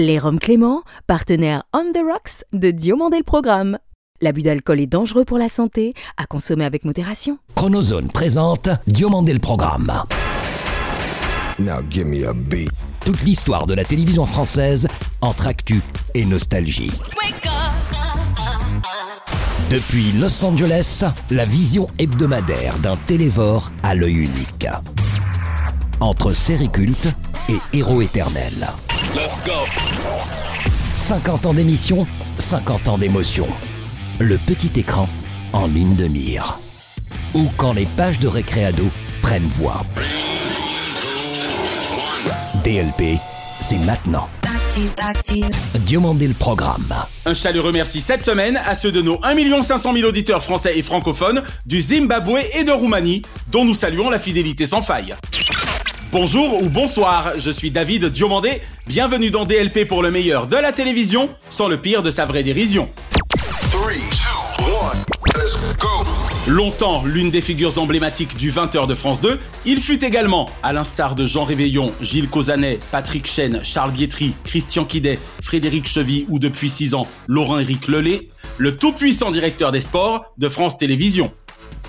Les Roms Clément, partenaire On the Rocks de Diomandé le Programme. L'abus d'alcool est dangereux pour la santé, à consommer avec modération. Chronozone présente Diomandé le Programme. Now give me a beat. Toute l'histoire de la télévision française entre actu et nostalgie. Depuis Los Angeles, la vision hebdomadaire d'un télévore à l'œil unique. Entre série culte et héros éternels. 50 ans d'émission, 50 ans d'émotion. Le petit écran en ligne de mire. Ou quand les pages de récréado prennent voix. DLP, c'est maintenant. Diomandé le programme. Un chaleureux merci cette semaine à ceux de nos 1 500 000 auditeurs français et francophones du Zimbabwe et de Roumanie, dont nous saluons la fidélité sans faille. Bonjour ou bonsoir, je suis David Diomandé, bienvenue dans DLP pour le meilleur de la télévision, sans le pire de sa vraie dérision. Longtemps l'une des figures emblématiques du 20h de France 2, il fut également, à l'instar de Jean Réveillon, Gilles Causanet, Patrick Chen, Charles Bietri, Christian Quidet, Frédéric Chevy ou depuis 6 ans Laurent-Éric Lelay, le tout-puissant directeur des sports de France Télévisions.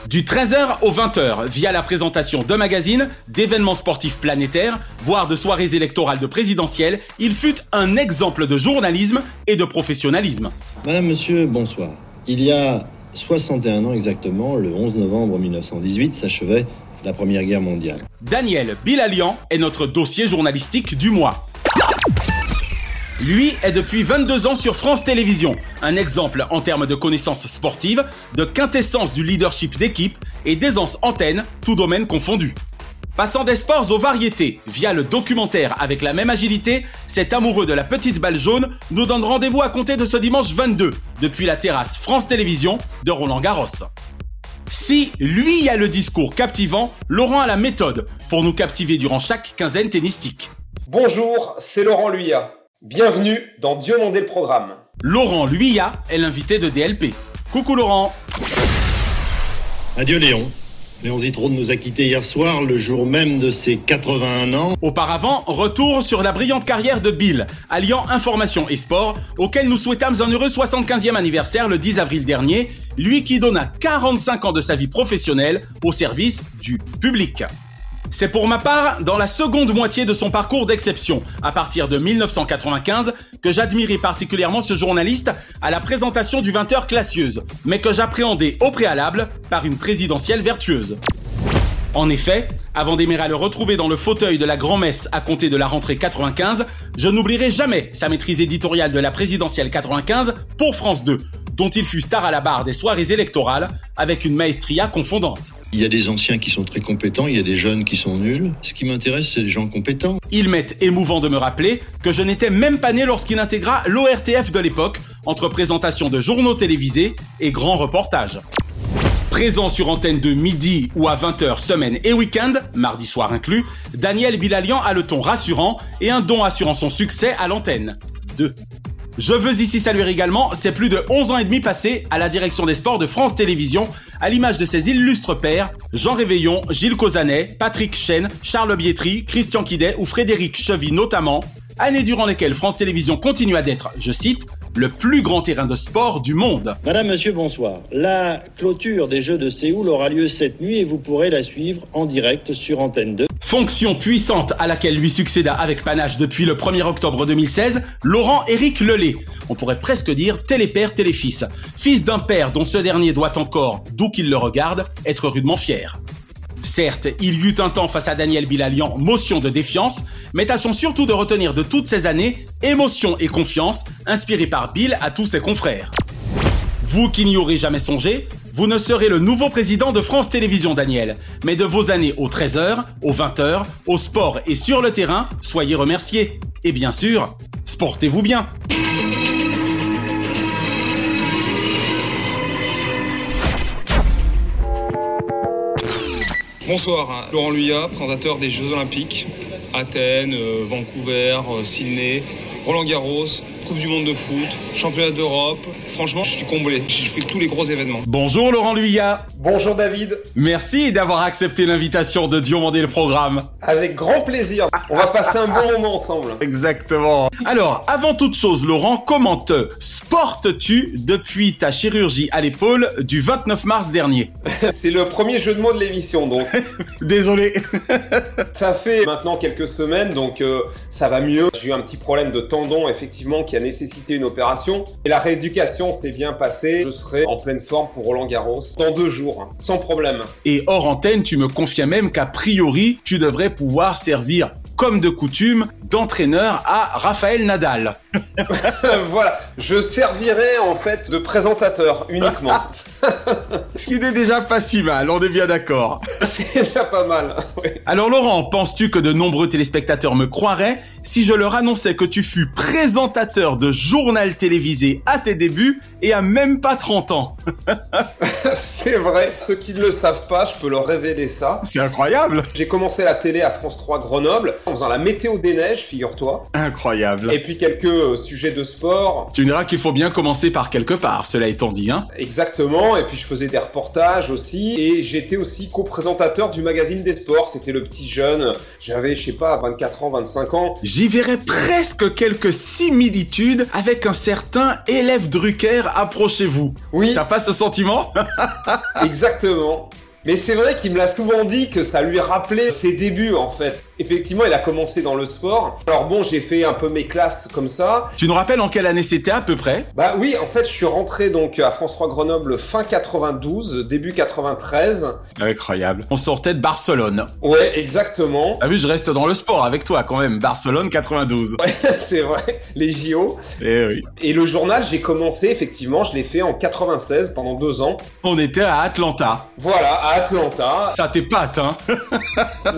Du 13h au 20h, via la présentation de magazines, d'événements sportifs planétaires, voire de soirées électorales de présidentielles, il fut un exemple de journalisme et de professionnalisme. Madame, monsieur, bonsoir. Il y a 61 ans exactement, le 11 novembre 1918, s'achevait la Première Guerre mondiale. Daniel Bilalian est notre dossier journalistique du mois. Lui est depuis 22 ans sur France Télévisions, un exemple en termes de connaissances sportives, de quintessence du leadership d'équipe et d'aisance antenne, tout domaine confondu. Passant des sports aux variétés, via le documentaire avec la même agilité, cet amoureux de la petite balle jaune nous donne rendez-vous à compter de ce dimanche 22, depuis la terrasse France Télévisions de Roland Garros. Si lui a le discours captivant, Laurent a la méthode pour nous captiver durant chaque quinzaine tennistique. Bonjour, c'est Laurent Luyat. Bienvenue dans Dieu Mondé le programme. Laurent Luyat est l'invité de DLP. Coucou Laurent Adieu Léon. Léon Zitrone nous a quittés hier soir, le jour même de ses 81 ans. Auparavant, retour sur la brillante carrière de Bill, alliant information et sport, auquel nous souhaitâmes un heureux 75e anniversaire le 10 avril dernier, lui qui donna 45 ans de sa vie professionnelle au service du public. C'est pour ma part dans la seconde moitié de son parcours d'exception, à partir de 1995, que j'admirais particulièrement ce journaliste à la présentation du 20h classieuse, mais que j'appréhendais au préalable par une présidentielle vertueuse. En effet, avant d'aimer à le retrouver dans le fauteuil de la grand-messe à compter de la rentrée 95, je n'oublierai jamais sa maîtrise éditoriale de la présidentielle 95 pour France 2, dont il fut star à la barre des soirées électorales avec une maestria confondante. Il y a des anciens qui sont très compétents, il y a des jeunes qui sont nuls. Ce qui m'intéresse, c'est les gens compétents. Il m'est émouvant de me rappeler que je n'étais même pas né lorsqu'il intégra l'ORTF de l'époque, entre présentation de journaux télévisés et grands reportages. Présent sur antenne de midi ou à 20h semaine et week-end, mardi soir inclus, Daniel Bilalian a le ton rassurant et un don assurant son succès à l'antenne. 2. Je veux ici saluer également ses plus de 11 ans et demi passés à la direction des sports de France Télévisions, à l'image de ses illustres pères, Jean Réveillon, Gilles Causanet, Patrick Chen, Charles Bietri, Christian Quidet ou Frédéric Chevy notamment, années durant lesquelles France Télévisions continua d'être, je cite, le plus grand terrain de sport du monde. Madame, monsieur, bonsoir. La clôture des Jeux de Séoul aura lieu cette nuit et vous pourrez la suivre en direct sur Antenne 2. Fonction puissante à laquelle lui succéda avec panache depuis le 1er octobre 2016, Laurent Éric Lelay. On pourrait presque dire télépère téléfils. Fils d'un père dont ce dernier doit encore, d'où qu'il le regarde, être rudement fier. Certes, il y eut un temps face à Daniel Bilalian motion de défiance, mais tâchons surtout de retenir de toutes ces années émotion et confiance inspirées par Bill à tous ses confrères. Vous qui n'y aurez jamais songé, vous ne serez le nouveau président de France Télévisions, Daniel, mais de vos années aux 13h, aux 20h, au sport et sur le terrain, soyez remerciés. Et bien sûr, sportez-vous bien. Bonsoir, hein. Laurent Luyat, présentateur des Jeux Olympiques. Athènes, euh, Vancouver, euh, Sydney, Roland Garros, Coupe du Monde de foot, Championnat d'Europe. Franchement, je suis comblé. Je fais tous les gros événements. Bonjour Laurent Luyat. Bonjour David. Merci d'avoir accepté l'invitation de Diomandé le programme. Avec grand plaisir. On va passer un bon moment ensemble. Exactement. Alors, avant toute chose, Laurent, comment te sportes-tu depuis ta chirurgie à l'épaule du 29 mars dernier? C'est le premier jeu de mots de l'émission, donc. Désolé. ça fait maintenant quelques semaines, donc euh, ça va mieux. J'ai eu un petit problème de tendon, effectivement, qui a nécessité une opération. Et la rééducation s'est bien passée. Je serai en pleine forme pour Roland Garros dans deux jours, hein, sans problème. Et hors antenne, tu me confiais même qu'à priori, tu devrais pouvoir servir comme de coutume, d'entraîneur à Raphaël Nadal. voilà, je servirai en fait de présentateur uniquement. Ce qui n'est déjà pas si mal, on est bien d'accord. C'est déjà pas mal. Alors Laurent, penses-tu que de nombreux téléspectateurs me croiraient si je leur annonçais que tu fus présentateur de journal télévisé à tes débuts et à même pas 30 ans C'est vrai, ceux qui ne le savent pas, je peux leur révéler ça. C'est incroyable J'ai commencé la télé à France 3 Grenoble en faisant la météo des neiges, figure-toi. Incroyable. Et puis quelques euh, sujets de sport. Tu diras qu'il faut bien commencer par quelque part, cela étant dit, hein Exactement, et puis je faisais des reportages aussi, et j'étais aussi co-présentateur du magazine des sports, c'était le petit jeune, j'avais, je sais pas, 24 ans, 25 ans. J'y verrais presque quelques similitudes avec un certain élève Drucker, approchez-vous. Oui. T'as pas ce sentiment Exactement. Mais c'est vrai qu'il me l'a souvent dit que ça lui rappelait ses débuts en fait. Effectivement, il a commencé dans le sport. Alors bon, j'ai fait un peu mes classes comme ça. Tu nous rappelles en quelle année c'était à peu près? Bah oui, en fait, je suis rentré donc à France 3 Grenoble fin 92, début 93. Incroyable. On sortait de Barcelone. Ouais, exactement. T'as vu, je reste dans le sport avec toi quand même. Barcelone 92. Ouais, c'est vrai, les JO. Eh oui. Et le journal, j'ai commencé effectivement, je l'ai fait en 96 pendant deux ans. On était à Atlanta. Voilà, à Atlanta. Ça t'épate, hein?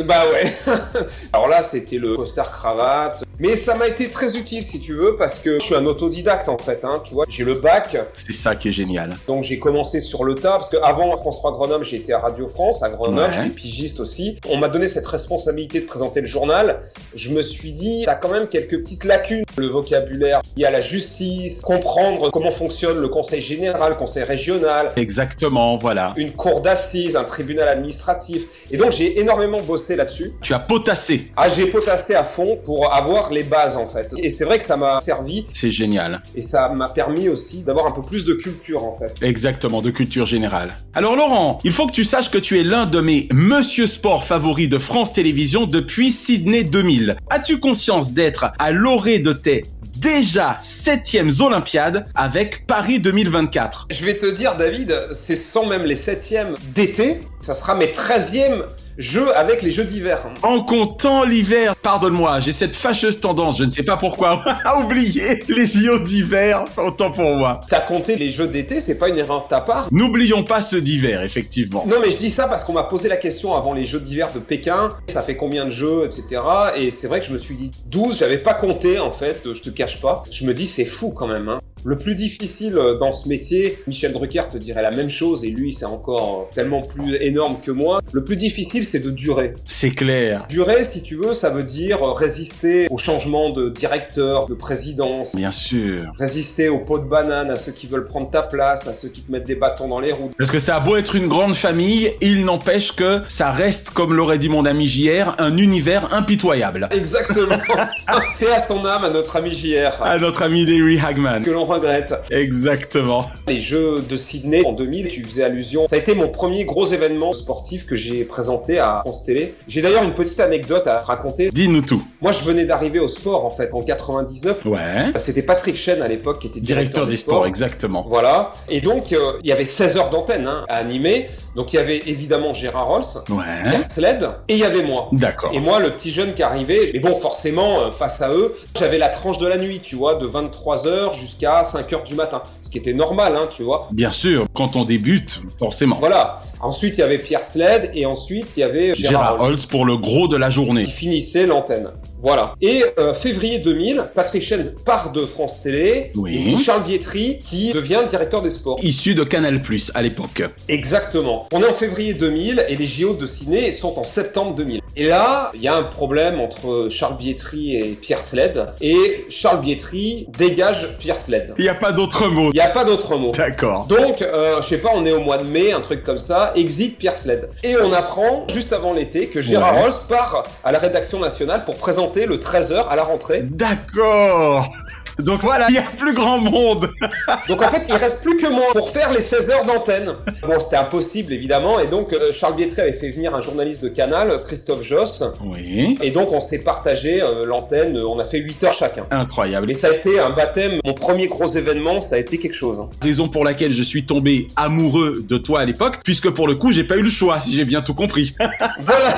Bah ouais. Alors là, c'était le poster cravate. Mais ça m'a été très utile, si tu veux, parce que je suis un autodidacte, en fait, hein, tu vois. J'ai le bac, C'est ça qui est génial. donc j'ai commencé sur le tas, parce qu'avant France 3 Grenoble, été à Radio France, à Grenoble, Ouais. j'étais pigiste aussi. On m'a donné cette responsabilité de présenter le journal. Je me suis dit, t'as quand même quelques petites lacunes. Le vocabulaire, il y a la justice, comprendre comment fonctionne le conseil général, le conseil régional, Exactement, voilà. une cour d'assises, un tribunal administratif. Et donc j'ai énormément bossé là-dessus. Tu as potassé. Ah, j'ai potassé à fond pour avoir les bases en fait. Et c'est vrai que ça m'a servi C'est génial. et ça m'a permis aussi d'avoir un peu plus de culture en fait. Exactement, de culture générale. Alors Laurent, il faut que tu saches que tu es l'un de mes Monsieur Sport favoris de France Télévisions depuis Sydney 2000. As-tu conscience d'être à l'orée de tes déjà septièmes Olympiades avec Paris 2024 Je vais te dire David, c'est sans même les septièmes d'été, ça sera mes treizièmes jeux avec les jeux d'hiver. En comptant l'hiver, pardonne-moi, j'ai cette fâcheuse tendance, je ne sais pas pourquoi, à oublier les JO d'hiver, autant pour moi. T'as compté les jeux d'été, c'est pas une erreur de ta part N'oublions pas ceux d'hiver, effectivement. non mais je dis ça parce qu'on m'a posé la question avant les jeux d'hiver de Pékin, ça fait combien de jeux, etc. Et c'est vrai que je me suis dit 12, j'avais pas compté en fait, je te cache pas. Je me dis c'est fou quand même. Hein. Le plus difficile dans ce métier, Michel Drucker te dirait la même chose et lui c'est encore tellement plus énorme que moi. Le plus difficile c'est de durer. C'est clair. Durer, si tu veux, ça veut dire résister au changement de directeur, de présidence, Bien sûr. résister aux pots de banane, à ceux qui veulent prendre ta place, à ceux qui te mettent des bâtons dans les roues. Parce que ça a beau être une grande famille, il n'empêche que ça reste, comme l'aurait dit mon ami JR, un univers impitoyable. Exactement. Paix à son âme, à notre ami JR, À notre ami Larry Hagman. que l'on regrette. Exactement. Les Jeux de Sydney en 2000, tu faisais allusion. Ça a été mon premier gros événement sportif que j'ai présenté à France Télé. J'ai d'ailleurs une petite anecdote à te raconter. Dis-nous tout. Moi, je venais d'arriver au sport, en fait, en 99. Ouais. C'était Patrick Chen à l'époque qui était Directeur des sports, exactement. Voilà. Et donc, euh, il y avait 16 heures d'antenne hein, à animer. Donc, il y avait évidemment Gérard Rolls, Ouais. Pierre Sled, et il y avait moi. D'accord. Et moi, le petit jeune qui arrivait, mais bon, forcément, euh, face à eux, j'avais la tranche de la nuit, tu vois, de 23h jusqu'à 5h du matin. Ce qui était normal, hein, tu vois. Bien sûr, quand on débute, forcément. Voilà. Ensuite, il y avait Pierre Sled, et ensuite, il y avait Gérard, Gérard Rolls, pour le gros de la journée. qui finissait l'antenne. Voilà. Et euh, février 2000, Patrick Chen part de France Télé. Oui. Et Charles Bietri qui devient directeur des sports. Issu de Canal Plus à l'époque. Exactement. On est en février 2000 et les JO de Ciné sont en septembre 2000. Et là, il y a un problème entre Charles Bietri et Pierre Sled. Et Charles Bietri dégage Pierre Sled. Il n'y a pas d'autre mot. Il n'y a pas d'autre mot. D'accord. Donc, euh, je sais pas, on est au mois de mai, un truc comme ça, exit Pierre Sled. Et on apprend, juste avant l'été, que Gérard Ouais. Rolls part à la rédaction nationale pour présenter le 13h à la rentrée. D'accord. Donc voilà, il y a plus grand monde. Donc en fait, il reste plus que moi pour faire les 16 heures d'antenne. Bon, c'était impossible évidemment, et donc euh, Charles Bietri avait fait venir un journaliste de Canal, Christophe Joss, Oui. et donc on s'est partagé euh, l'antenne, on a fait 8 heures chacun. Incroyable. Et ça a été un baptême, mon premier gros événement, ça a été quelque chose. Raison pour laquelle je suis tombé amoureux de toi à l'époque, puisque pour le coup, j'ai pas eu le choix, si j'ai bien tout compris. Voilà,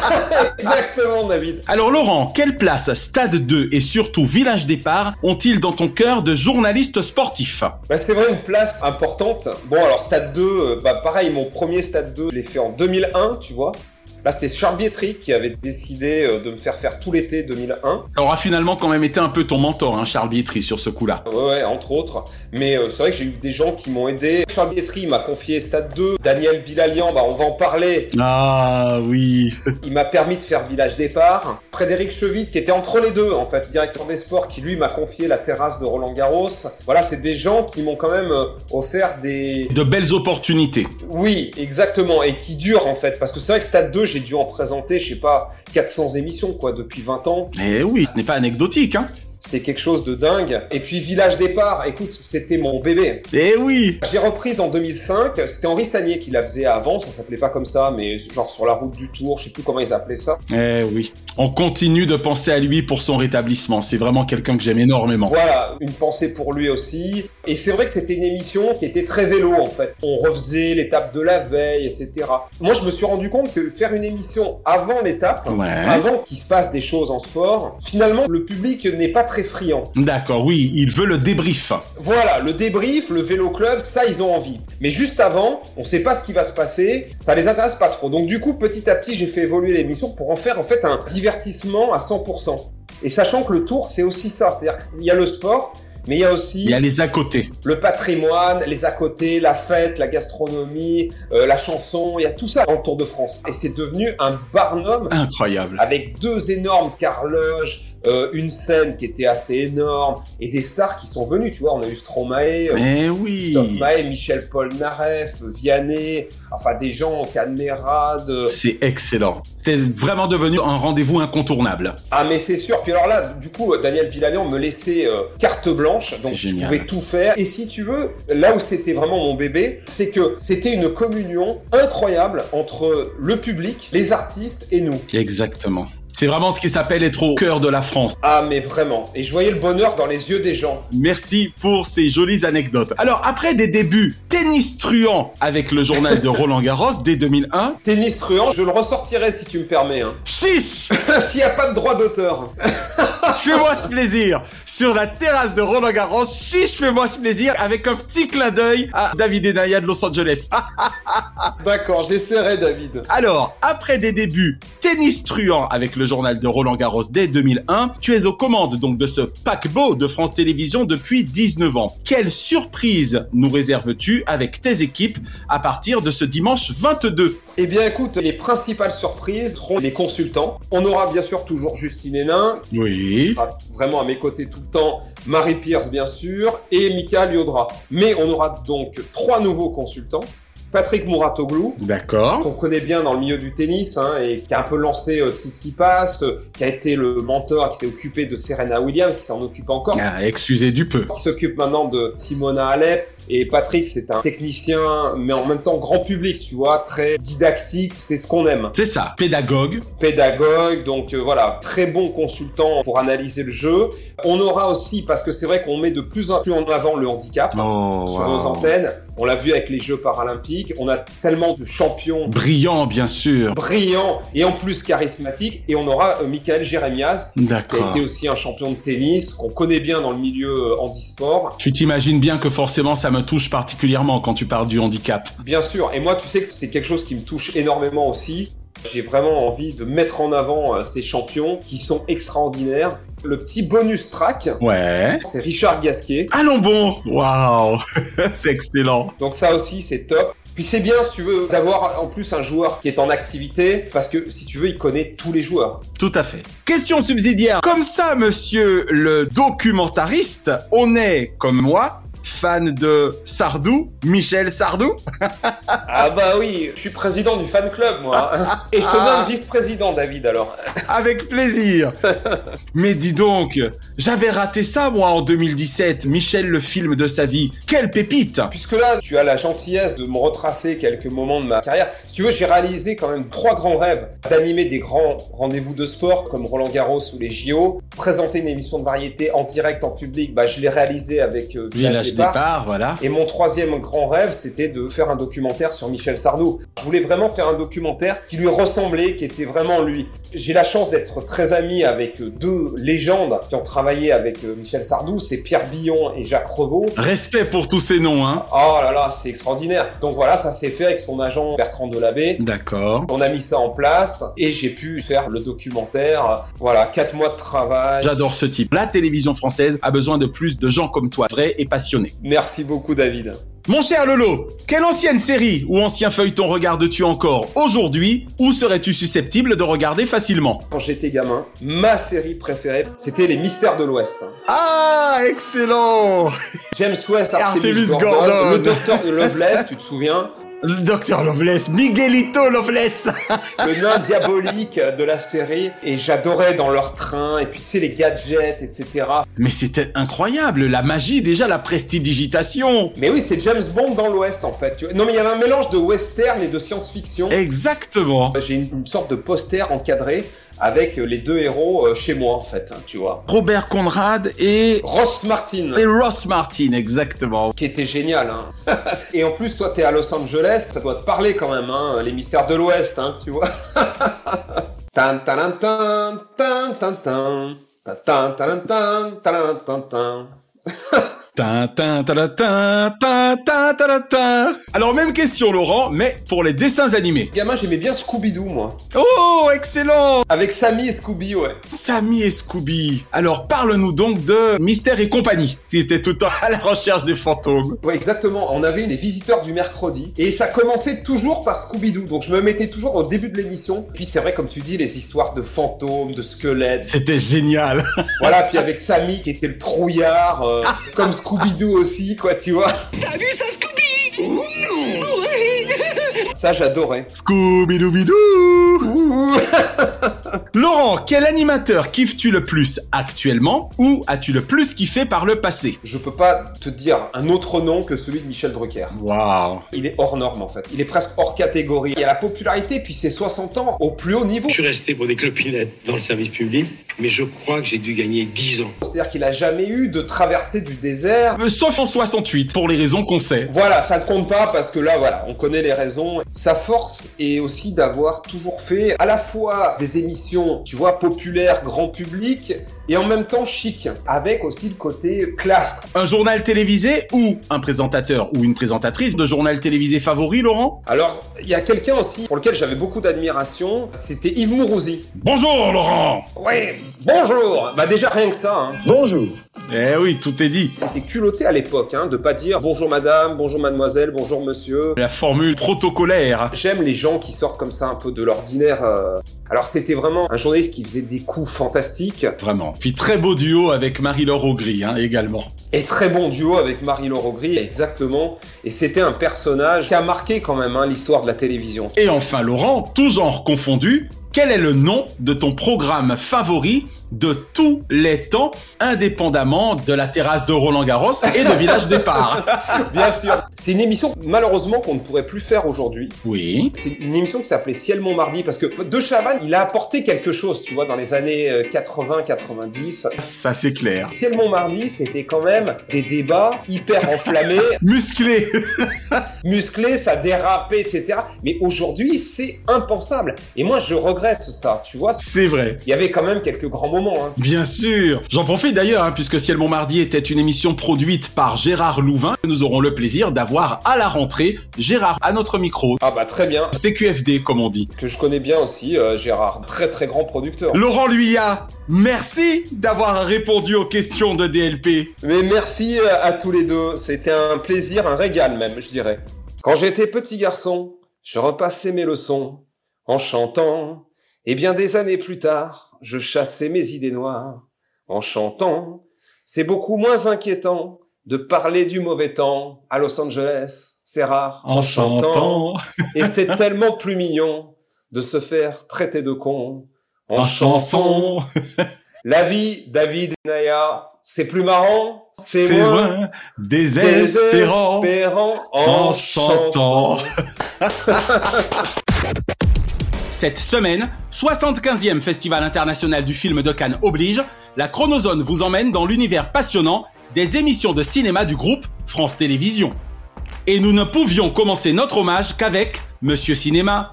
exactement David. Alors Laurent, quelle place Stade 2 et surtout Village Départ ont-ils dans ton cœur de journaliste sportif Bah, c'est vraiment une place importante. Bon, alors Stade 2, euh, bah pareil, mon premier Stade 2, je l'ai fait en 2001, tu vois. Là, c'était Charles Bietri qui avait décidé euh, de me faire faire tout l'été 2001. Ça aura finalement quand même été un peu ton mentor, hein, Charles Bietri, sur ce coup-là. Ouais, ouais, entre autres. Mais euh, c'est vrai que j'ai eu des gens qui m'ont aidé. Charles Bietri m'a confié Stade 2. Daniel Bilalian, bah, on va en parler. Ah oui. Il m'a permis de faire Village Départ. Frédéric Chevite, qui était entre les deux, en fait, directeur des sports, qui lui m'a confié la terrasse de Roland Garros. Voilà, c'est des gens qui m'ont quand même euh, offert des, De belles opportunités. Oui, exactement, et qui dure en fait, parce que c'est vrai que Stade 2, j'ai dû en présenter, je sais pas, 400 émissions quoi, depuis 20 ans. Eh oui, ce n'est pas anecdotique, hein. C'est quelque chose de dingue. Et puis Village Départ, écoute, c'était mon bébé. Eh oui. Je l'ai reprise en 2005, c'était Henri Sagnier qui la faisait avant, ça s'appelait pas comme ça, mais genre sur la route du Tour, je sais plus comment ils appelaient ça. Eh oui. On continue de penser à lui pour son rétablissement. C'est vraiment quelqu'un que j'aime énormément. Voilà, une pensée pour lui aussi. Et c'est vrai que c'était une émission qui était très vélo en fait. On refaisait l'étape de la veille, etc. Moi, je me suis rendu compte que faire une émission avant l'étape, Ouais. avant qu'il se passe des choses en sport, finalement, le public n'est pas très friand. D'accord, oui, il veut le débrief. Voilà, le débrief, le vélo club, ça, ils ont envie. Mais juste avant, on sait pas ce qui va se passer, ça les intéresse pas trop. Donc du coup, petit à petit, j'ai fait évoluer l'émission pour en faire en fait un divertissement à 100%. Et sachant que le tour, c'est aussi ça. C'est-à-dire qu'il y a le sport, mais il y a aussi Il y a les à côté. le patrimoine, les à côté, la fête, la gastronomie, euh, la chanson, il y a tout ça dans le Tour de France. Et c'est devenu un barnum Incroyable. avec deux énormes carloges, euh, une scène qui était assez énorme et des stars qui sont venues. Tu vois, on a eu Stromae, euh, Eh oui. Maé, Michel Polnareff, Vianney, enfin des gens, Cadmerade. euh, C'est excellent. C'était vraiment devenu un rendez-vous incontournable. Ah mais c'est sûr. Puis alors là, du coup, Daniel Bilalian me laissait euh, carte blanche, donc je pouvais tout faire. Et si tu veux, là où c'était vraiment mon bébé, c'est que c'était une communion incroyable entre le public, les artistes et nous. Exactement. C'est vraiment ce qui s'appelle être au cœur de la France. Ah mais vraiment. Et je voyais le bonheur dans les yeux des gens. Merci pour ces jolies anecdotes. Alors, après des débuts tennis truands avec le journal de Roland Garros dès 2001, Tennis truand, je le ressortirai si tu me permets. Hein. chiche S'il n'y a pas de droit d'auteur. Fais-moi ce plaisir Sur la terrasse de Roland Garros, chiche, fais-moi ce plaisir avec un petit clin d'œil à David et Naya de Los Angeles. D'accord, je l'essaierai David. Alors, après des débuts tennis truands avec le journal de Roland Garros dès 2001, tu es aux commandes donc de ce paquebot de France Télévisions depuis 19 ans. Quelle surprise nous réserves-tu avec tes équipes à partir de ce dimanche 22 Eh bien écoute, les principales surprises seront les consultants. On aura bien sûr toujours Justine Hénin, Oui. qui sera vraiment à mes côtés tout le temps, Marie Pierce bien sûr, et Mika Liodra. Mais on aura donc trois nouveaux consultants. Patrick Mouratoglou, D'accord. qu'on connaît bien dans le milieu du tennis, hein, et qui a un peu lancé euh, Tsitsipas, euh, qui a été le mentor, qui s'est occupé de Serena Williams, qui s'en occupe encore, Ah, excusez du peu. qui s'occupe maintenant de Simona Alep. Et Patrick, c'est un technicien, mais en même temps grand public, tu vois, très didactique, c'est ce qu'on aime. C'est ça, pédagogue. pédagogue, donc euh, voilà, très bon consultant pour analyser le jeu. On aura aussi, parce que c'est vrai qu'on met de plus en plus en avant le handicap Oh, sur nos antennes, on l'a vu avec les Jeux paralympiques, on a tellement de champions Brillant, bien sûr. brillants et en plus charismatiques, et on aura euh, Michael Jérémias, qui a été aussi un champion de tennis, qu'on connaît bien dans le milieu euh, handisport. Tu t'imagines bien que forcément ça me touche particulièrement quand tu parles du handicap. Bien sûr, et moi tu sais que c'est quelque chose qui me touche énormément aussi. J'ai vraiment envie de mettre en avant euh, ces champions qui sont extraordinaires. Le petit bonus track, Ouais. c'est Richard Gasquet. Allons bon. Waouh. c'est excellent. Donc ça aussi, c'est top. Puis c'est bien, si tu veux, d'avoir en plus un joueur qui est en activité, parce que si tu veux, il connaît tous les joueurs. Tout à fait. Question subsidiaire. Comme ça, monsieur le documentariste, on est, comme moi, fan de Sardou, Michel Sardou. Ah bah oui, je suis président du fan club, moi. Et je te donne vice-président, David, alors. Avec plaisir. Mais dis donc, j'avais raté ça, moi, en 2017. Michel, le film de sa vie. Quelle pépite. Puisque là, tu as la gentillesse de me retracer quelques moments de ma carrière. Si tu veux, j'ai réalisé quand même trois grands rêves. D'animer des grands rendez-vous de sport comme Roland Garros ou les JO. Présenter une émission de variété en direct, en public, bah, je l'ai réalisé avec euh, Village, Départ. départ, voilà. Et mon troisième grand rêve, c'était de faire un documentaire sur Michel Sardou. Je voulais vraiment faire un documentaire qui lui ressemblait, qui était vraiment lui. J'ai la chance d'être très ami avec deux légendes qui ont travaillé avec euh, Michel Sardou, c'est Pierre Billon et Jacques Revaux. Respect pour tous ces noms, hein. Oh là là, c'est extraordinaire. Donc voilà, ça s'est fait avec son agent Bertrand Delabé. D'accord. On a mis ça en place et j'ai pu faire le documentaire. Voilà, quatre mois de travail. J'adore ce type. La télévision française a besoin de plus de gens comme toi, vrais et passionnés. Merci beaucoup David. Mon cher Lolo, quelle ancienne série ou ancien feuilleton regardes-tu encore aujourd'hui ou serais-tu susceptible de regarder facilement Quand j'étais gamin, ma série préférée, c'était Les Mystères de l'Ouest. Ah, excellent James West, Artemis, Artemis Gordon, Gordon. le docteur de Loveless, tu te souviens Le docteur Loveless, Miguelito Loveless Le nain diabolique de la série. Et j'adorais dans leur train, et puis tu sais, les gadgets, etc. Mais c'était incroyable, la magie, déjà la prestidigitation Mais oui, c'est James Bond dans l'Ouest, en fait. tu vois. Non, mais il y avait un mélange de western et de science-fiction. Exactement J'ai une, une sorte de poster encadré avec les deux héros euh, chez moi, en fait, hein, tu vois. Robert Conrad et... Ross Martin. Et Ross Martin, exactement. qui était génial. Hein. Et en plus, toi, t'es à Los Angeles, ça doit te parler quand même, hein, les mystères de l'Ouest, hein, tu vois. Tan, tan, tan, tan, tan, tan. Tan, tan, tan, tan, tan, tan. Alors même question Laurent, mais pour les dessins animés. Gamin, j'aimais bien Scooby-Doo, moi. Oh, excellent Avec Sammy et Scooby, ouais. Sammy et Scooby. Alors parle-nous donc de Mystère et compagnie, qui était tout le temps à la recherche des fantômes. Ouais, exactement. On avait les visiteurs du mercredi. Et ça commençait toujours par Scooby-Doo. Donc je me mettais toujours au début de l'émission. Puis c'est vrai, comme tu dis, les histoires de fantômes, de squelettes. C'était génial. Voilà, puis avec Sammy qui était le trouillard, euh, comme Scooby-Doo aussi, quoi, tu vois. T'as vu ça, Scooby? Oh non Ça, j'adorais. Scooby-Dooby-Doo Laurent, quel animateur kiffes-tu le plus actuellement ou as-tu le plus kiffé par le passé? Je peux pas te dire un autre nom que celui de Michel Drucker. Waouh Il est hors norme en fait. Il est presque hors catégorie. Il a la popularité puis c'est 60 ans au plus haut niveau. Je suis resté pour des clopinettes dans le service public, mais je crois que j'ai dûü gagner 10 ans. C'est-à-dire qu'il a jamais eu de traversée du désert. Euh, Sauf en 68, pour les raisons qu'on sait. Voilà, ça ne compte pas parce que là, voilà, on connaît les raisons. Sa force est aussi d'avoir toujours fait à la fois des émissions, tu vois, populaires, grand public, et en même temps chic, avec aussi le côté classe. Un journal télévisé ou un présentateur ou une présentatrice de journal télévisé favori, Laurent? Alors, il y a quelqu'un aussi pour lequel j'avais beaucoup d'admiration, c'était Yves Mourouzi. Bonjour, Laurent Ouais, bonjour Bah déjà rien que ça, hein. Bonjour. Eh oui, tout est dit. C'était culotté à l'époque, hein, de pas dire bonjour madame, bonjour mademoiselle, bonjour monsieur. La formule protocolaire. J'aime les gens qui sortent comme ça un peu de l'ordinaire. euh. Alors c'était vraiment un journaliste qui faisait des coups fantastiques Vraiment. Puis très beau duo avec Marie-Laure Augry, hein, également. et très bon duo avec Marie-Laure Augry, exactement. Et c'était un personnage qui a marqué quand même hein, l'histoire de la télévision. Et enfin, Laurent, tout genre confondu, quel est le nom de ton programme favori de tous les temps, indépendamment de la terrasse de Roland Garros et de Village Départ Bien sûr. C'est une émission malheureusement qu'on ne pourrait plus faire aujourd'hui. Oui. C'est une émission qui s'appelait Ciel Montmardi parce que De Chavannes, il a apporté quelque chose, tu vois, dans les années 80-90. Ça c'est clair. Ciel Montmardi, c'était quand même des débats hyper enflammés, Musclé musclés, ça dérapait, etc. Mais aujourd'hui, c'est impensable. Et moi, je regrette ça, tu vois. C'est vrai. Il y avait quand même quelques grands moments. Moment. Hein. Bien sûr. J'en profite d'ailleurs, hein, puisque Ciel Montmardi était une émission produite par Gérard Louvain. Nous aurons le plaisir d'avoir à la rentrée Gérard à notre micro. Ah bah très bien. CQFD comme on dit. Que je connais bien aussi, euh, Gérard. Très très grand producteur. Laurent Luyat, merci d'avoir répondu aux questions de DLP. Mais merci euh, à tous les deux. C'était un plaisir, un régal même, je dirais. Quand j'étais petit garçon, je repassais mes leçons en chantant. Et bien des années plus tard, je chassais mes idées noires en chantant. C'est beaucoup moins inquiétant de parler du mauvais temps à Los Angeles. C'est rare en, chantant. Et c'est tellement plus mignon de se faire traiter de con en, chanson. La vie, David et Naya, c'est plus marrant, c'est moins, désespérant, en, chantant. Cette semaine, 75e Festival international du film de Cannes oblige, la Chronozone vous emmène dans l'univers passionnant des émissions de cinéma du groupe France Télévisions. Et nous ne pouvions commencer notre hommage qu'avec Monsieur Cinéma.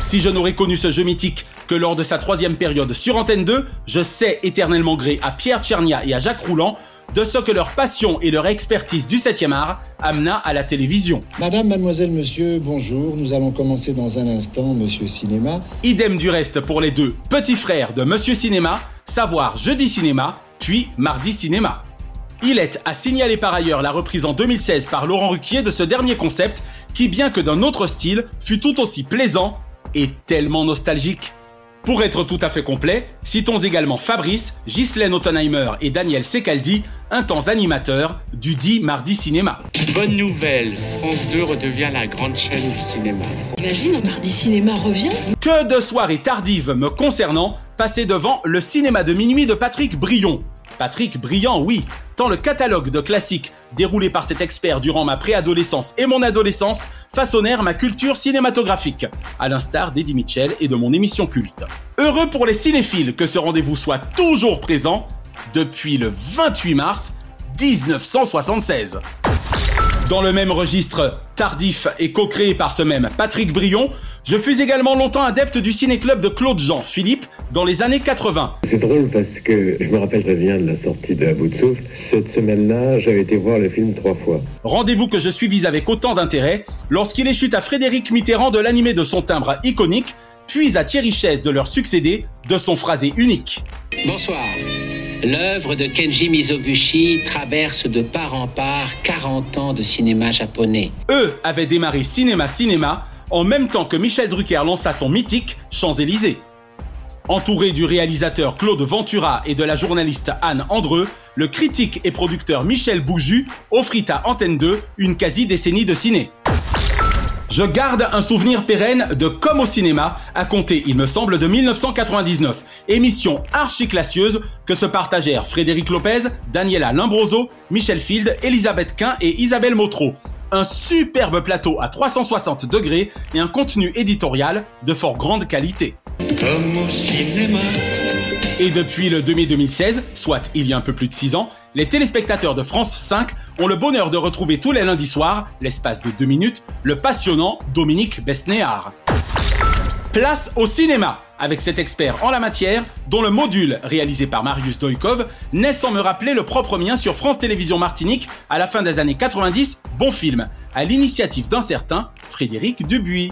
Si je n'aurais connu ce jeu mythique que lors de sa troisième période sur Antenne 2, je sais éternellement gré à Pierre Tchernia et à Jacques Rouland de ce que leur passion et leur expertise du 7e art amena à la télévision. Madame, mademoiselle, monsieur, bonjour. Nous allons commencer dans un instant Monsieur Cinéma. Idem du reste pour les deux petits frères de Monsieur Cinéma, savoir Jeudi Cinéma, puis Mardi Cinéma. Il est à signaler par ailleurs la reprise en 2016 par Laurent Ruquier de ce dernier concept qui, bien que d'un autre style, fut tout aussi plaisant et tellement nostalgique. Pour être tout à fait complet, citons également Fabrice, Ghislaine Ottenheimer et Daniel Secaldi, un temps animateur du dit Mardi Cinéma. Bonne nouvelle, France 2 redevient la grande chaîne du cinéma. Imagine, Mardi Cinéma revient Que de soirées tardives me concernant, passer devant le cinéma de minuit de Patrick Brion. Patrick Brillant, oui, tant le catalogue de classiques déroulé par cet expert durant ma préadolescence et mon adolescence façonnèrent ma culture cinématographique, à l'instar d'Eddie Mitchell et de mon émission culte. Heureux pour les cinéphiles que ce rendez-vous soit toujours présent depuis le 28 mars 1976. Dans le même registre tardif et co-créé par ce même Patrick Brion, je fus également longtemps adepte du ciné-club de Claude Jean Philippe dans les années 80. C'est drôle parce que je me rappelle très bien de la sortie de À bout de souffle. Cette semaine-là, j'avais été voir le film trois fois. Rendez-vous que je suivis avec autant d'intérêt lorsqu'il échut à Frédéric Mitterrand de l'animer de son timbre iconique, puis à Thierry Chaise de leur succéder de son phrasé unique. Bonsoir. L'œuvre de Kenji Mizoguchi traverse de part en part 40 ans de cinéma japonais. Eux avaient démarré Cinéma Cinéma en même temps que Michel Drucker lança son mythique Champs-Élysées. Entouré du réalisateur Claude Ventura et de la journaliste Anne Andreux, le critique et producteur Michel Bouju offrit à Antenne 2 une quasi-décennie de ciné. Je garde un souvenir pérenne de Comme au cinéma, à compter, il me semble, de 1999, émission archi-classieuse que se partagèrent Frédéric Lopez, Daniela Limbroso, Michel Field, Elisabeth Quint et Isabelle Motro. Un superbe plateau à 360 degrés et un contenu éditorial de fort grande qualité. Comme au cinéma. Et depuis le 2016 soit il y a un peu plus de 6 ans, les téléspectateurs de France 5 ont le bonheur de retrouver tous les lundis soirs, l'espace de 2 minutes, le passionnant Dominique Besnéard. Place au cinéma avec cet expert en la matière, dont le module réalisé par Marius Doikov naît sans me rappeler le propre mien sur France Télévisions Martinique à la fin des années 90, bon film, à l'initiative d'un certain Frédéric Dubuis.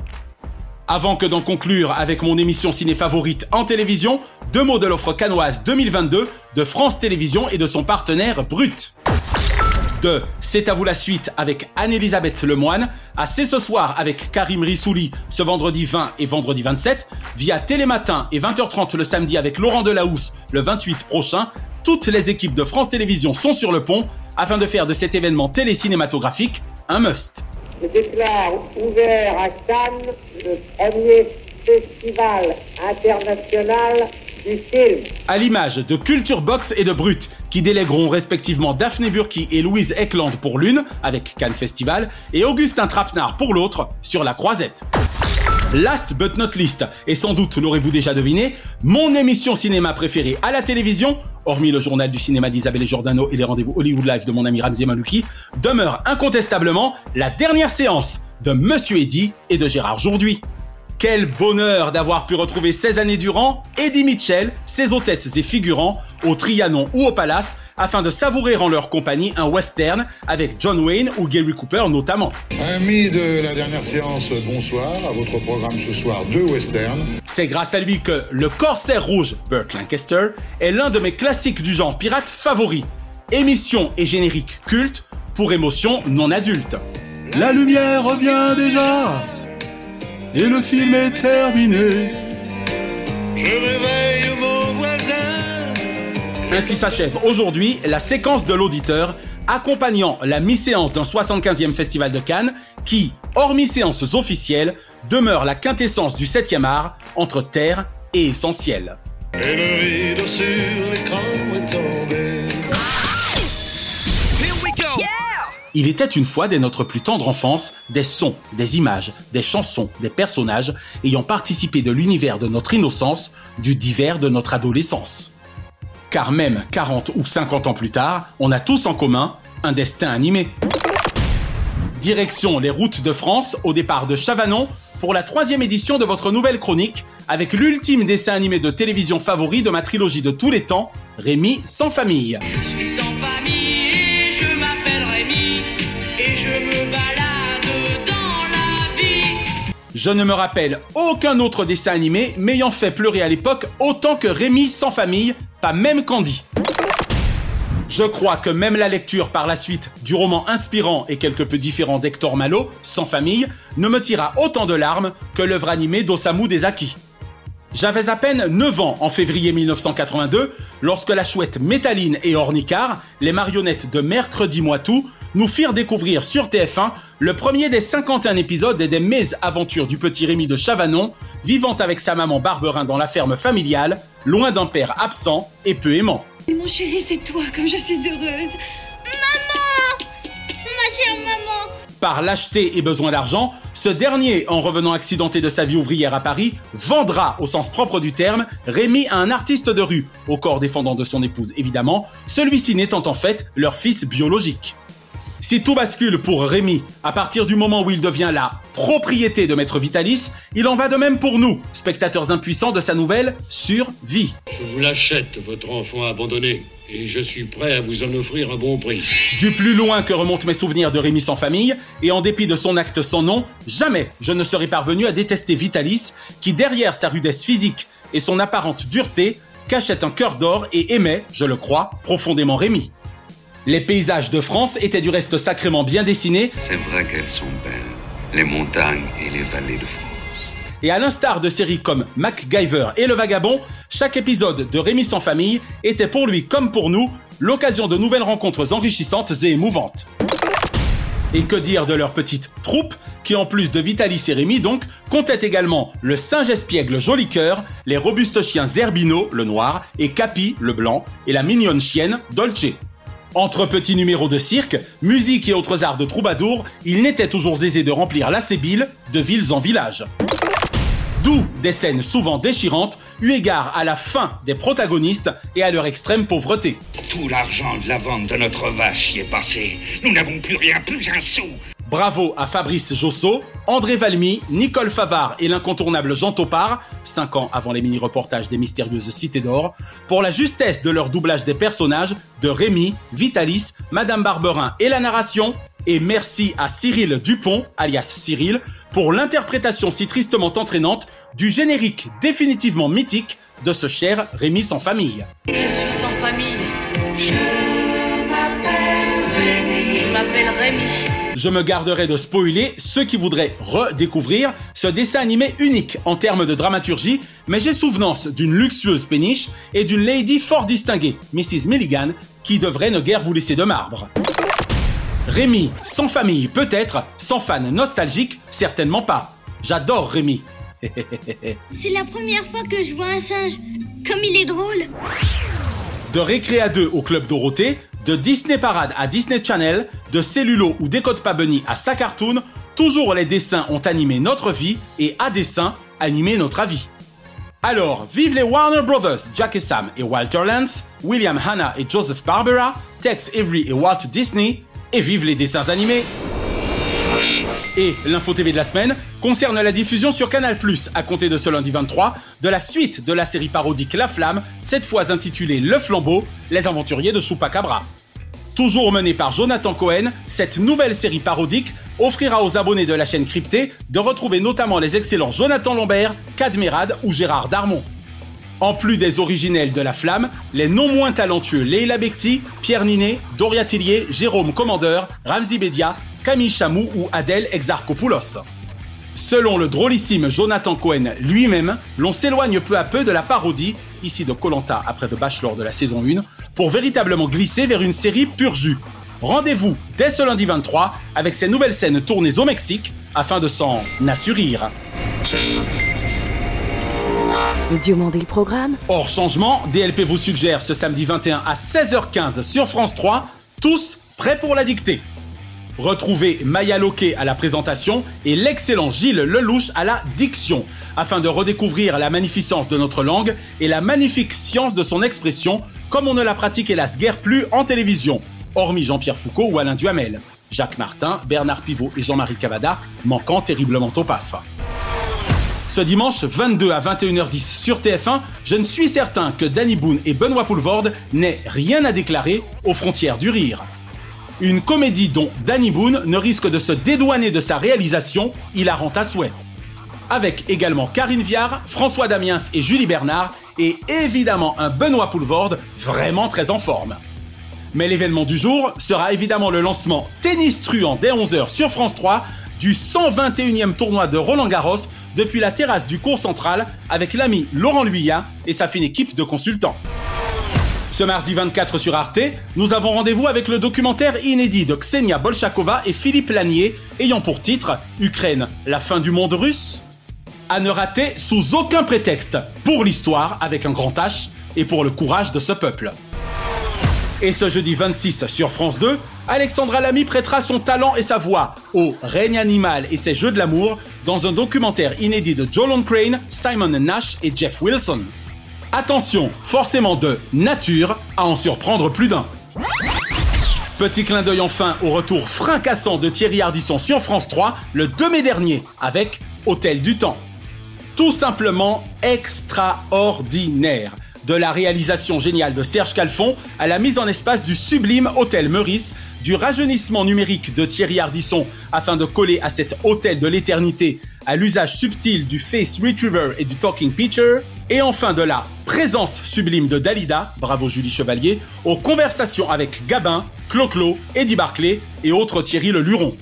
Avant que d'en conclure avec mon émission ciné favorite en télévision, deux mots de l'offre canoise 2022 de France Télévisions et de son partenaire Brut. De C'est à vous la suite avec Anne-Elisabeth Lemoine, à C'est ce soir avec Karim Rissouli ce vendredi 20 et vendredi 27, via Télématin et 20h30 le samedi avec Laurent Delahousse le 28 prochain, toutes les équipes de France Télévisions sont sur le pont afin de faire de cet événement télécinématographique un must. Je déclare ouvert à Cannes le premier festival international du film. À l'image de Culture Box et de Brut, qui délègueront respectivement Daphné Burki et Louise Eckland pour l'une, avec Cannes Festival, et Augustin Trapenard pour l'autre, sur la croisette. Last but not least, et sans doute l'aurez-vous déjà deviné, mon émission cinéma préférée à la télévision, hormis le journal du cinéma d'Isabelle Giordano et les rendez-vous Hollywood Live de mon ami Ramzi Malouki, demeure incontestablement la dernière séance de Monsieur Eddy et de Gérard Jourduy. Quel bonheur d'avoir pu retrouver 16 années durant Eddie Mitchell, ses hôtesses et figurants, au Trianon ou au Palace, afin de savourer en leur compagnie un western avec John Wayne ou Gary Cooper notamment. Amis de la dernière séance, bonsoir. À votre programme ce soir, deux westerns. C'est grâce à lui que Le Corsaire Rouge, Burt Lancaster, est l'un de mes classiques du genre pirate favoris. Émission et générique culte pour émotion non adulte. La lumière revient déjà et le film est terminé. Je réveille mon voisin. Ainsi s'achève aujourd'hui la séquence de l'auditeur accompagnant la mi-séance d'un 75e festival de Cannes qui, hormis séances officielles, demeure la quintessence du 7e art entre terre et essentiel. Et le rideau sur l'écran est tombé. Il était une fois dès notre plus tendre enfance des sons, des images, des chansons, des personnages ayant participé de l'univers de notre innocence, du divers de notre adolescence. Car même 40 ou 50 ans plus tard, on a tous en commun un destin animé. Direction les routes de France au départ de Chavanon pour la troisième édition de votre nouvelle chronique avec l'ultime dessin animé de télévision favori de ma trilogie de tous les temps, Rémi sans famille. Je ne me rappelle aucun autre dessin animé m'ayant fait pleurer à l'époque autant que Rémi sans famille, pas même Candy. Je crois que même la lecture par la suite du roman inspirant et quelque peu différent d'Hector Malo, Sans famille, ne me tira autant de larmes que l'œuvre animée d'Osamu Dezaki. J'avais à peine 9 ans en février 1982 lorsque la chouette Métaline et Ornicar, les marionnettes de Mercredi Moitou, nous firent découvrir sur TF1 le premier des 51 épisodes des mésaventures du petit Rémi de Chavanon, vivant avec sa maman Barberin dans la ferme familiale, loin d'un père absent et peu aimant. Mon chéri, c'est toi, comme je suis heureuse. Maman Ma chère maman Par lâcheté et besoin d'argent, ce dernier, en revenant accidenté de sa vie ouvrière à Paris, vendra, au sens propre du terme, Rémi à un artiste de rue, au corps défendant de son épouse évidemment, celui-ci n'étant en fait leur fils biologique. Si tout bascule pour Rémi à partir du moment où il devient la propriété de Maître Vitalis, il en va de même pour nous, spectateurs impuissants de sa nouvelle Survie. Je vous l'achète, votre enfant abandonné, et je suis prêt à vous en offrir un bon prix. Du plus loin que remontent mes souvenirs de Rémi sans famille, et en dépit de son acte sans nom, jamais je ne serais parvenu à détester Vitalis, qui derrière sa rudesse physique et son apparente dureté, cachait un cœur d'or et aimait, je le crois, profondément Rémi. Les paysages de France étaient du reste sacrément bien dessinés. C'est vrai qu'elles sont belles, les montagnes et les vallées de France. Et à l'instar de séries comme MacGyver et Le Vagabond, chaque épisode de Rémi sans famille était pour lui comme pour nous l'occasion de nouvelles rencontres enrichissantes et émouvantes. Et que dire de leur petite troupe, qui en plus de Vitalis et Rémi donc, comptait également le singe espiègle Joli Cœur, les robustes chiens Zerbino, le noir, et Capi, le blanc, et la mignonne chienne Dolce. Entre petits numéros de cirque, musique et autres arts de troubadour, il n'était toujours aisé de remplir la sébile de villes en villages. D'où des scènes souvent déchirantes, eu égard à la faim des protagonistes et à leur extrême pauvreté. Tout l'argent de la vente de notre vache y est passé. Nous n'avons plus rien, plus un sou. Bravo à Fabrice Josso, André Valmy, Nicole Favard et l'incontournable Jean Topard, 5 ans avant les mini-reportages des mystérieuses Cités d'Or, pour la justesse de leur doublage des personnages de Rémi, Vitalis, Madame Barberin et la narration. Et merci à Cyril Dupont, alias Cyril, pour l'interprétation si tristement entraînante du générique définitivement mythique de ce cher Rémi sans famille. Je suis sans famille. Je m'appelle Rémi. Je m'appelle Rémi. Je me garderai de spoiler ceux qui voudraient redécouvrir ce dessin animé unique en termes de dramaturgie, mais j'ai souvenance d'une luxueuse péniche et d'une lady fort distinguée, Mrs. Milligan, qui devrait ne guère vous laisser de marbre. Rémi, sans famille peut-être, sans fan nostalgique, certainement pas. J'adore Rémi. C'est la première fois que je vois un singe. Comme il est drôle. De Récréa 2 au Club Dorothée, de Disney Parade à Disney Channel, de Cellulo ou Décode pas à sa cartoon, toujours les dessins ont animé notre vie et à dessin animé notre avis. Alors, vive les Warner Brothers, Jack et Sam et Walter Lance, William Hanna et Joseph Barbera, Tex Avery et Walt Disney, et vive les dessins animés Et l'info TV de la semaine concerne la diffusion sur Canal+, à compter de ce lundi 23, de la suite de la série parodique La Flamme, cette fois intitulée Le Flambeau, les aventuriers de Chupacabra. Toujours menée par Jonathan Cohen, cette nouvelle série parodique offrira aux abonnés de la chaîne cryptée de retrouver notamment les excellents Jonathan Lambert, Cadmerade ou Gérard Darmon. En plus des originels de La Flamme, les non moins talentueux Leila Bekti, Pierre Ninet, Doria Tillier, Jérôme Commandeur, Ramzi Bedia, Camille Chamou ou Adèle Exarchopoulos. Selon le drôlissime Jonathan Cohen lui-même, l'on s'éloigne peu à peu de la parodie, ici de Colanta après The Bachelor de la saison 1, pour véritablement glisser vers une série pur jus. Rendez-vous dès ce lundi 23 avec ces nouvelles scènes tournées au Mexique afin de s'en assurir. Diomandé le programme. Hors changement, DLP vous suggère ce samedi 21 à 16h15 sur France 3, tous prêts pour la dictée. Retrouvez Maya Loquet à la présentation et l'excellent Gilles Lelouch à la diction, afin de redécouvrir la magnificence de notre langue et la magnifique science de son expression, comme on ne la pratique hélas guère plus en télévision, hormis Jean-Pierre Foucault ou Alain Duhamel, Jacques Martin, Bernard Pivot et Jean-Marie Cavada, manquant terriblement au PAF. Ce dimanche 22 à 21h10 sur TF1, je ne suis certain que Danny Boone et Benoît Poulvorde n'aient rien à déclarer aux frontières du rire. Une comédie dont Danny Boone ne risque de se dédouaner de sa réalisation, il la rend à souhait. Avec également Karine Viard, François Damiens et Julie Bernard, et évidemment un Benoît Poulvorde vraiment très en forme. Mais l'événement du jour sera évidemment le lancement tennis truand dès 11h sur France 3 du 121e tournoi de Roland Garros depuis la terrasse du cours central avec l'ami Laurent Luyat et sa fine équipe de consultants. Ce mardi 24 sur Arte, nous avons rendez-vous avec le documentaire inédit de Ksenia Bolchakova et Philippe Lanier, ayant pour titre Ukraine, la fin du monde russe À ne rater sous aucun prétexte, pour l'histoire avec un grand H et pour le courage de ce peuple. Et ce jeudi 26 sur France 2, Alexandra Lamy prêtera son talent et sa voix au règne animal et ses jeux de l'amour dans un documentaire inédit de Jolon Crane, Simon Nash et Jeff Wilson. Attention, forcément de nature à en surprendre plus d'un. Petit clin d'œil enfin au retour fracassant de Thierry Ardisson sur France 3 le 2 mai dernier avec Hôtel du Temps. Tout simplement extraordinaire. De la réalisation géniale de Serge Calfon à la mise en espace du sublime Hôtel Meurice, du rajeunissement numérique de Thierry Ardisson afin de coller à cet hôtel de l'éternité à l'usage subtil du Face Retriever et du Talking Picture, et enfin de la présence sublime de Dalida, bravo Julie Chevalier, aux conversations avec Gabin, Clo-Clo, Eddie Barclay et autres Thierry Le Luron.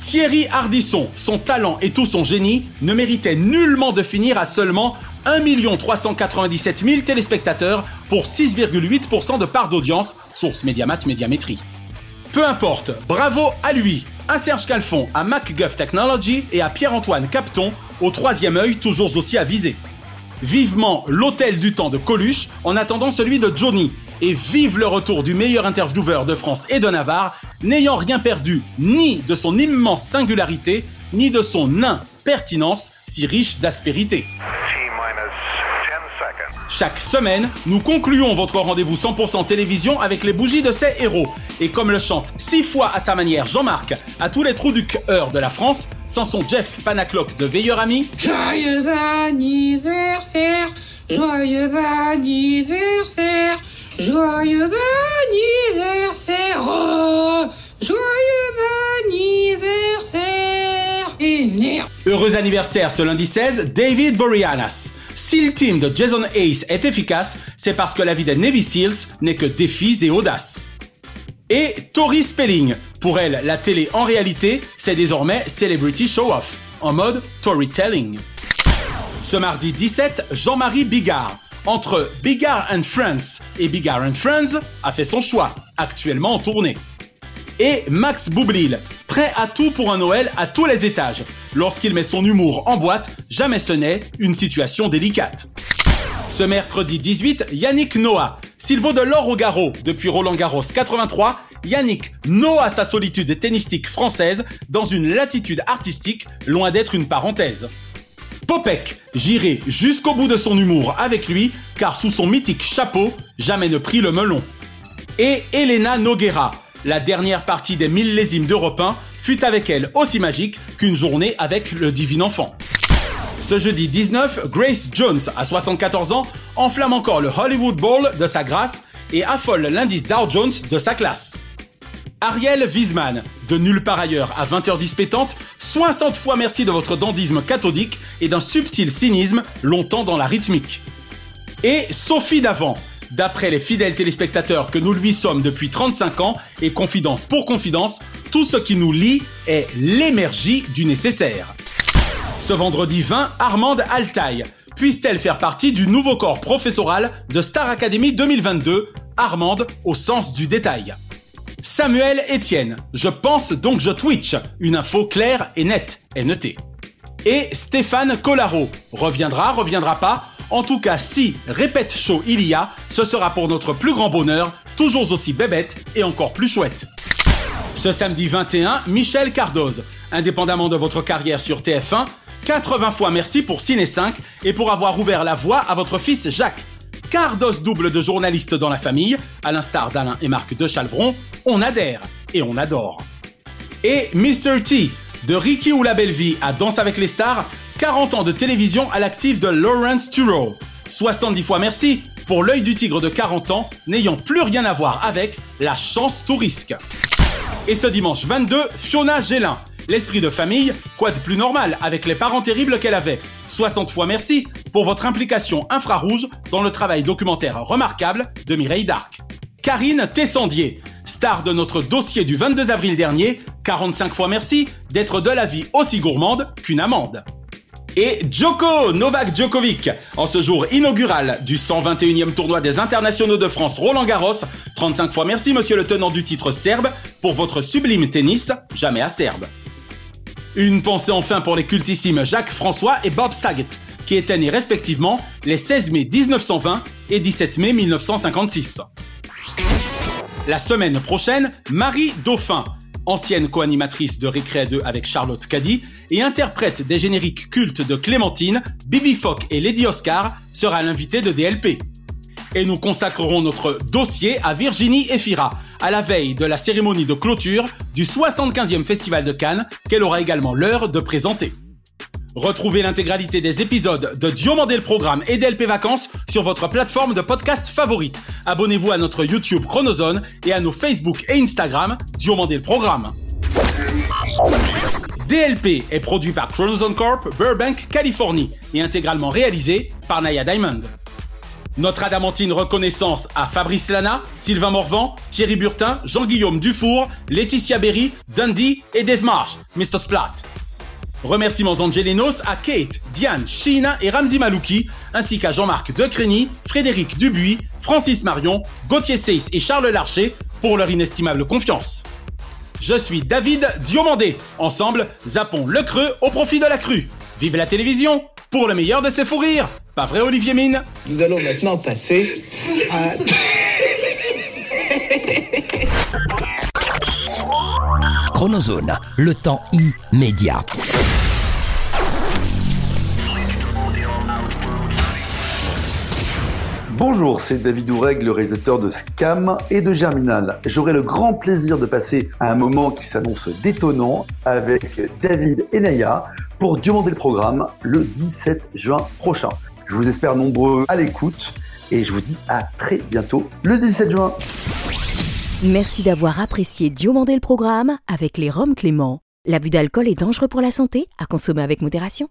Thierry Ardisson, son talent et tout son génie ne méritaient nullement de finir à seulement 1 397 000 téléspectateurs pour 6,8% de part d'audience, source Mediamat Médiamétrie. Peu importe, bravo à lui, à Serge Calfon, à MacGuff Technology et à Pierre-Antoine Capton, au troisième œil toujours aussi avisé. Vivement l'hôtel du temps de Coluche en attendant celui de Johnny. Et vive le retour du meilleur intervieweur de France et de Navarre, n'ayant rien perdu ni de son immense singularité, ni de son impertinence si riche d'aspérité. Chaque semaine, nous concluons votre rendez-vous 100% télévision avec les bougies de ces héros. Et comme le chante six fois à sa manière Jean-Marc à tous les trous du cœur de la France, sans son Jeff Panaclock de Veilleur Ami. Joyeux anniversaire, joyeux anniversaire, joyeux anniversaire, oh, joyeux anniversaire. Heureux anniversaire ce lundi 16, David Boreanaz. Si le team de Jason Ace est efficace, c'est parce que la vie des Navy Seals n'est que défis et audace. Et Tori Spelling. Pour elle, la télé en réalité, c'est désormais Celebrity Show Off, en mode storytelling. Ce mardi 17, Jean-Marie Bigard. Entre Bigard and Friends et Bigard and Friends a fait son choix, actuellement en tournée. Et Max Boublil, prêt à tout pour un Noël à tous les étages. Lorsqu'il met son humour en boîte, jamais ce n'est une situation délicate. Ce mercredi 18, Yannick Noah. S'il vaut de l'or au garrot depuis Roland Garros 83, Yannick noie sa solitude tennistique française dans une latitude artistique loin d'être une parenthèse. Popek, j'irai jusqu'au bout de son humour avec lui, car sous son mythique chapeau, jamais ne prit le melon. Et Elena Noguera, La dernière partie des millésimes d'Europe 1 fut avec elle aussi magique qu'une journée avec le divin enfant. Ce jeudi 19, Grace Jones, à 74 ans, enflamme encore le Hollywood Bowl de sa grâce et affole l'indice Dow Jones de sa classe. Ariel Wiesman, de nulle part ailleurs à 20h10 pétante, 60 fois merci de votre dandisme cathodique et d'un subtil cynisme longtemps dans la rythmique. Et Sophie Davant, d'après les fidèles téléspectateurs que nous lui sommes depuis 35 ans, et confidence pour confidence, tout ce qui nous lie est l'énergie du nécessaire. Ce vendredi 20, Armande Altaï, puisse-t-elle faire partie du nouveau corps professoral de Star Academy 2022, Armande au sens du détail Samuel Etienne, je pense donc je Twitch, une info claire et nette, NET. Et Stéphane Collaro, reviendra, reviendra pas, en tout cas si répète chaud il y a, ce sera pour notre plus grand bonheur, toujours aussi bébête et encore plus chouette. Ce samedi 21, Michel Cardoz, indépendamment de votre carrière sur TF1, 80 fois merci pour Ciné 5 et pour avoir ouvert la voie à votre fils Jacques. Cardos double de journalistes dans la famille, à l'instar d'Alain et Marc de Chalvron, on adhère et on adore. Et Mr. T, de Ricky ou la belle vie à Danse avec les stars, 40 ans de télévision à l'actif de Lawrence Turow. 70 fois merci pour l'œil du tigre de 40 ans n'ayant plus rien à voir avec la chance tout risque. Et ce dimanche 22, Fiona Gélin, L'esprit de famille, quoi de plus normal avec les parents terribles qu'elle avait 60 fois merci pour votre implication infrarouge dans le travail documentaire remarquable de Mireille Darc. Karine Tessandier, star de notre dossier du 22 avril dernier, 45 fois merci d'être de la vie aussi gourmande qu'une amende. Et Djoko Novak Djokovic, en ce jour inaugural du 121e tournoi des internationaux de France Roland Garros, 35 fois merci monsieur le tenant du titre serbe pour votre sublime tennis, jamais acerbe. Une pensée enfin pour les cultissimes Jacques François et Bob Saget, qui étaient nés respectivement les 16 mai 1920 et 17 mai 1956. La semaine prochaine, Marie Dauphin, ancienne co-animatrice de Récré 2 avec Charlotte Caddy et interprète des génériques cultes de Clémentine, Bibi Fock et Lady Oscar, sera l'invitée de DLP. Et nous consacrerons notre dossier à Virginie Efira, à la veille de la cérémonie de clôture du 75e Festival de Cannes qu'elle aura également l'heure de présenter. Retrouvez l'intégralité des épisodes de Diomandé le Programme et DLP Vacances sur votre plateforme de podcast favorite. Abonnez-vous à notre YouTube Chronozone et à nos Facebook et Instagram Diomandé le Programme. DLP est produit par Chronozone Corp, Burbank, Californie et intégralement réalisé par Naya Diamond. Notre adamantine reconnaissance à Fabrice Lana, Sylvain Morvan, Thierry Burtin, Jean-Guillaume Dufour, Laetitia Berry, Dundee et Dave Marsh, Mr. Splat. Remerciements angelinos à Kate, Diane, Sheena et Ramzi Malouki, ainsi qu'à Jean-Marc Decrény, Frédéric Dubuis, Francis Marion, Gauthier Seyss et Charles Larcher pour leur inestimable confiance. Je suis David Diomandé. Ensemble, zappons le creux au profit de la crue. Vive la télévision pour le meilleur de ses fous rires. Pas vrai, Olivier Mine? Nous allons maintenant passer à... Chronozone, le temps immédiat. Bonjour, c'est David Oureg, le réalisateur de Scam et de Germinal. J'aurai le grand plaisir de passer à un moment qui s'annonce détonnant avec David et Naya pour demander le programme le 17 juin prochain. Je vous espère nombreux à l'écoute et je vous dis à très bientôt le 17 juin. Merci d'avoir apprécié Diomandé le programme avec les Roms Clément. L'abus d'alcool est dangereux pour la santé, à consommer avec modération.